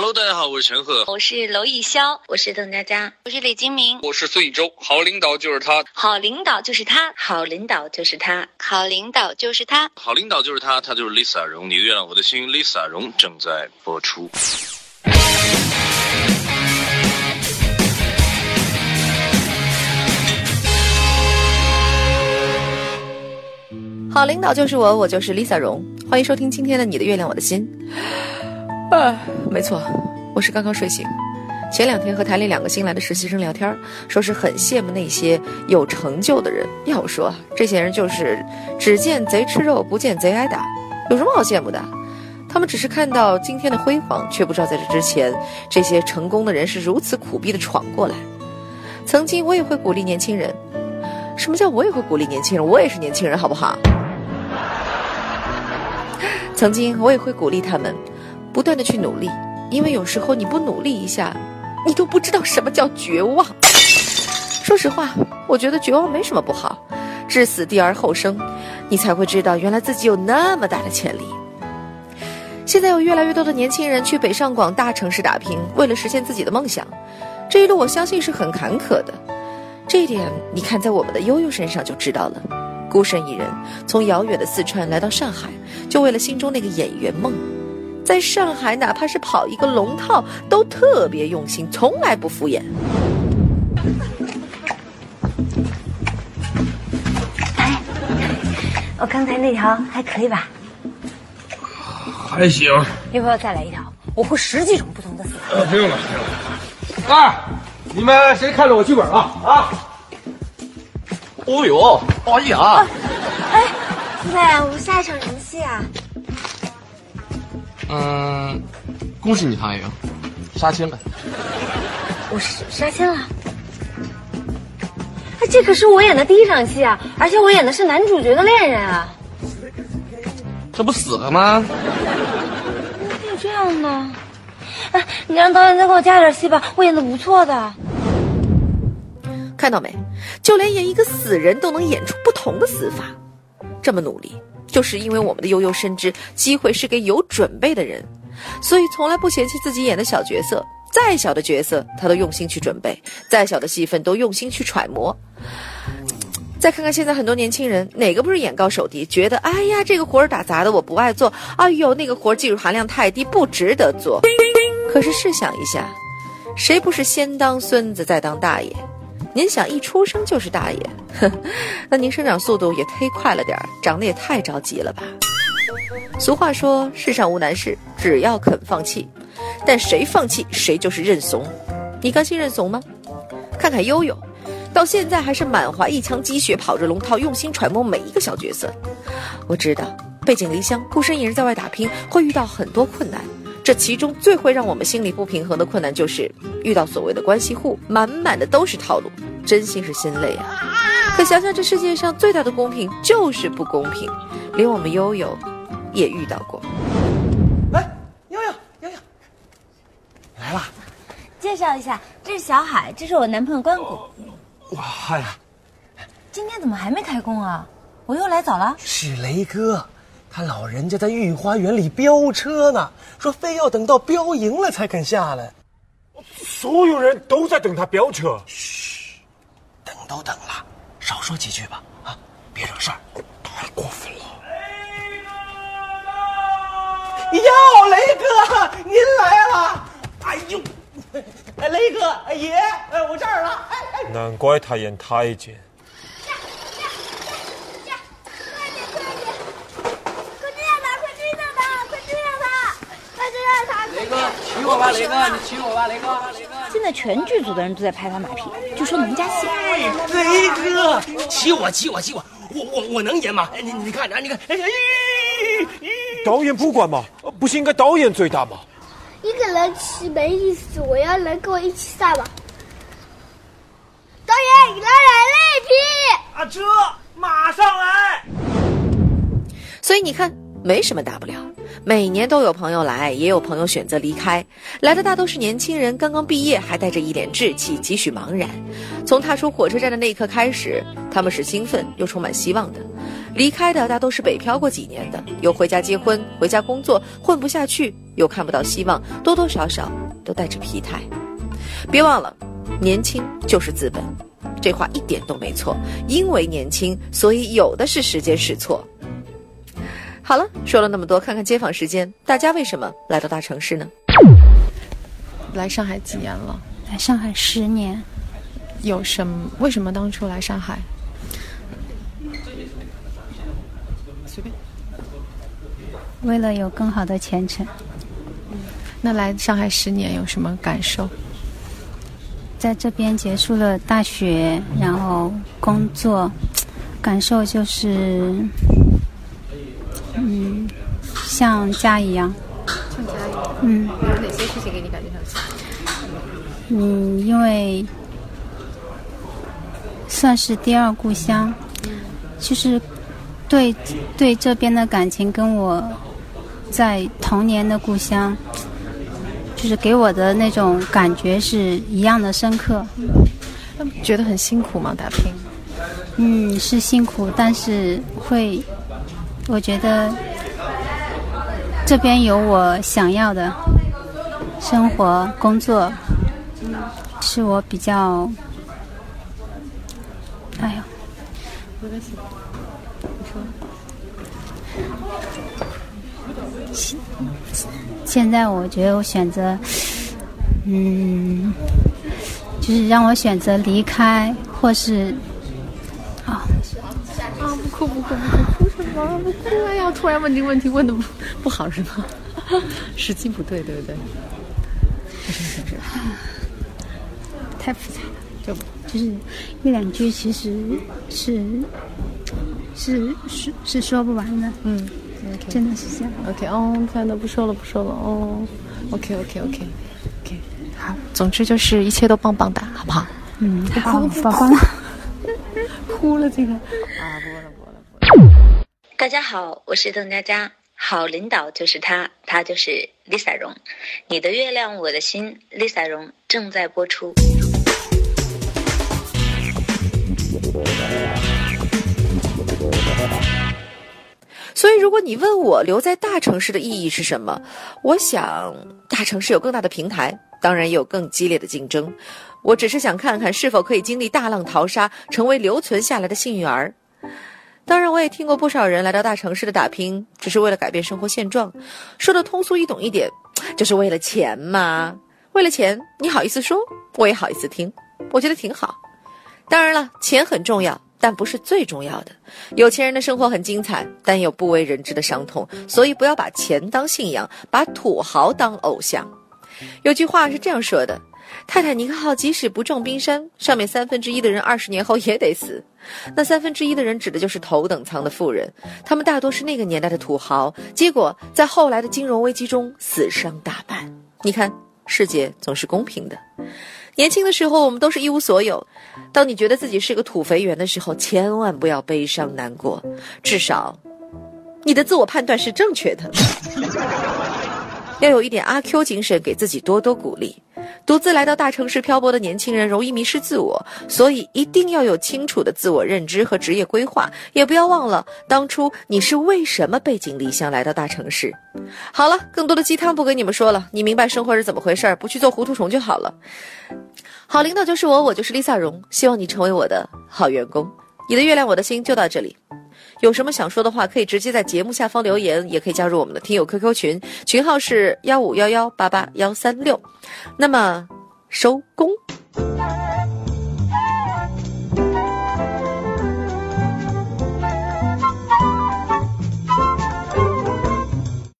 Hello，大家好，我是陈赫，我是娄艺潇，我是邓家佳，我是李金铭，我是孙艺洲。好领导就是他，好领导就是他，好领导就是他，好领导就是他，好领导就是他，他就是 Lisa 荣。你的月亮我的心，Lisa 荣正在播出。好领导就是我，我就是 Lisa 荣。欢迎收听今天的《你的月亮我的心》。啊，没错，我是刚刚睡醒。前两天和台里两个新来的实习生聊天，说是很羡慕那些有成就的人。要说这些人就是只见贼吃肉，不见贼挨打，有什么好羡慕的？他们只是看到今天的辉煌，却不知道在这之前，这些成功的人是如此苦逼的闯过来。曾经我也会鼓励年轻人，什么叫我也会鼓励年轻人？我也是年轻人，好不好？曾经我也会鼓励他们。不断的去努力，因为有时候你不努力一下，你都不知道什么叫绝望。说实话，我觉得绝望没什么不好，至死地而后生，你才会知道原来自己有那么大的潜力。现在有越来越多的年轻人去北上广大城市打拼，为了实现自己的梦想，这一路我相信是很坎坷的。这一点你看在我们的悠悠身上就知道了，孤身一人从遥远的四川来到上海，就为了心中那个演员梦。在上海，哪怕是跑一个龙套，都特别用心，从来不敷衍。哎，我刚才那条还可以吧？还行。要不要再来一条？我会十几种不同的死法。不用了，不用了。哎，你们谁看着我剧本了啊？哦呦，哎呀！哎，对，我们下一场什么戏啊？嗯，恭喜你唐莹，杀青了。我杀杀青了？哎，这可是我演的第一场戏啊，而且我演的是男主角的恋人啊。这不死了吗？怎么可以这样呢？哎，你让导演再给我加点戏吧，我演的不错的。看到没？就连演一个死人都能演出不同的死法，这么努力。就是因为我们的悠悠深知机会是给有准备的人，所以从来不嫌弃自己演的小角色，再小的角色他都用心去准备，再小的戏份都用心去揣摩。再看看现在很多年轻人，哪个不是眼高手低，觉得哎呀这个活儿打杂的我不爱做，哎呦那个活儿技术含量太低，不值得做。可是试想一下，谁不是先当孙子再当大爷？您想一出生就是大爷，哼，那您生长速度也忒快了点儿，长得也太着急了吧？俗话说，世上无难事，只要肯放弃。但谁放弃，谁就是认怂。你甘心认怂吗？看看悠悠，到现在还是满怀一腔积雪，跑着龙套，用心揣摩每一个小角色。我知道，背井离乡，孤身一人在外打拼，会遇到很多困难。这其中最会让我们心里不平衡的困难，就是遇到所谓的关系户，满满的都是套路，真心是心累啊！可想想这世界上最大的公平就是不公平，连我们悠悠也遇到过。哎，悠悠悠悠，来了，介绍一下，这是小海，这是我男朋友关谷。哇呀，今天怎么还没开工啊？我又来早了？是雷哥。他老人家在御花园里飙车呢，说非要等到飙赢了才肯下来。所有人都在等他飙车。嘘，等都等了，少说几句吧，啊，别惹事儿。太过分了！哟，雷哥，您来了！哎呦，哎，雷哥，爷，哎，我这儿了。哎哎，难怪他演太监。骑我吧，雷哥！你骑我吧，雷哥！现在全剧组的人都在拍他马屁，就说能加戏。雷哥，骑我，骑我，骑我！我我我能演吗？你你看，你看，哎呀！导演不管吗？不是应该导演最大吗？一个人骑没意思，我要人跟我一起上吧。导演，来来雷皮！啊，这马上来。所以你看，没什么大不了。每年都有朋友来，也有朋友选择离开。来的大都是年轻人，刚刚毕业，还带着一脸稚气，几许茫然。从踏出火车站的那一刻开始，他们是兴奋又充满希望的。离开的大都是北漂过几年的，有回家结婚、回家工作混不下去，又看不到希望，多多少少都带着疲态。别忘了，年轻就是资本，这话一点都没错。因为年轻，所以有的是时间试错。好了，说了那么多，看看街访时间，大家为什么来到大城市呢？来上海几年了？来上海十年。有什么？为什么当初来上海？随便。为了有更好的前程。那来上海十年有什么感受？在这边结束了大学，然后工作，感受就是，嗯，像家一样。像家一样。嗯。有哪些事情给你感觉像家？嗯，因为。算是第二故乡，就是对对这边的感情跟我在童年的故乡，就是给我的那种感觉是一样的深刻。觉得很辛苦吗？打拼？嗯，是辛苦，但是会，我觉得这边有我想要的生活工作，是我比较。哎呀，现在我觉得我选择，嗯，就是让我选择离开，或是啊啊不哭不哭不哭哭什么不哭了呀！突然问这个问题问的不不好是吗？时机不对，对不对？太复杂了，就。就是一两句，其实是是是是说不完的。嗯，真的是这样。OK，哦，算了，不说了，不说了。哦，OK，OK，OK，OK，好。总之就是一切都棒棒哒，好不好？嗯，好，棒棒了。哭了这个。啊，播了，播了，播了。大家好，我是邓佳佳。好领导就是他，他就是 Lisa 荣。你的月亮，我的心，Lisa 荣正在播出。所以，如果你问我留在大城市的意义是什么，我想大城市有更大的平台，当然有更激烈的竞争。我只是想看看是否可以经历大浪淘沙，成为留存下来的幸运儿。当然，我也听过不少人来到大城市的打拼，只是为了改变生活现状。说的通俗易懂一点，就是为了钱嘛。为了钱，你好意思说，我也好意思听，我觉得挺好。当然了，钱很重要，但不是最重要的。有钱人的生活很精彩，但有不为人知的伤痛。所以不要把钱当信仰，把土豪当偶像。有句话是这样说的：泰坦尼克号即使不撞冰山，上面三分之一的人二十年后也得死。那三分之一的人指的就是头等舱的富人，他们大多是那个年代的土豪，结果在后来的金融危机中死伤大半。你看，世界总是公平的。年轻的时候，我们都是一无所有。当你觉得自己是个土肥圆的时候，千万不要悲伤难过，至少，你的自我判断是正确的。要有一点阿 Q 精神，给自己多多鼓励。独自来到大城市漂泊的年轻人容易迷失自我，所以一定要有清楚的自我认知和职业规划。也不要忘了当初你是为什么背井离乡来到大城市。好了，更多的鸡汤不跟你们说了，你明白生活是怎么回事儿，不去做糊涂虫就好了。好领导就是我，我就是 Lisa 荣，希望你成为我的好员工。你的月亮，我的心，就到这里。有什么想说的话，可以直接在节目下方留言，也可以加入我们的听友 QQ 群，群号是幺五幺幺八八幺三六。那么，收工。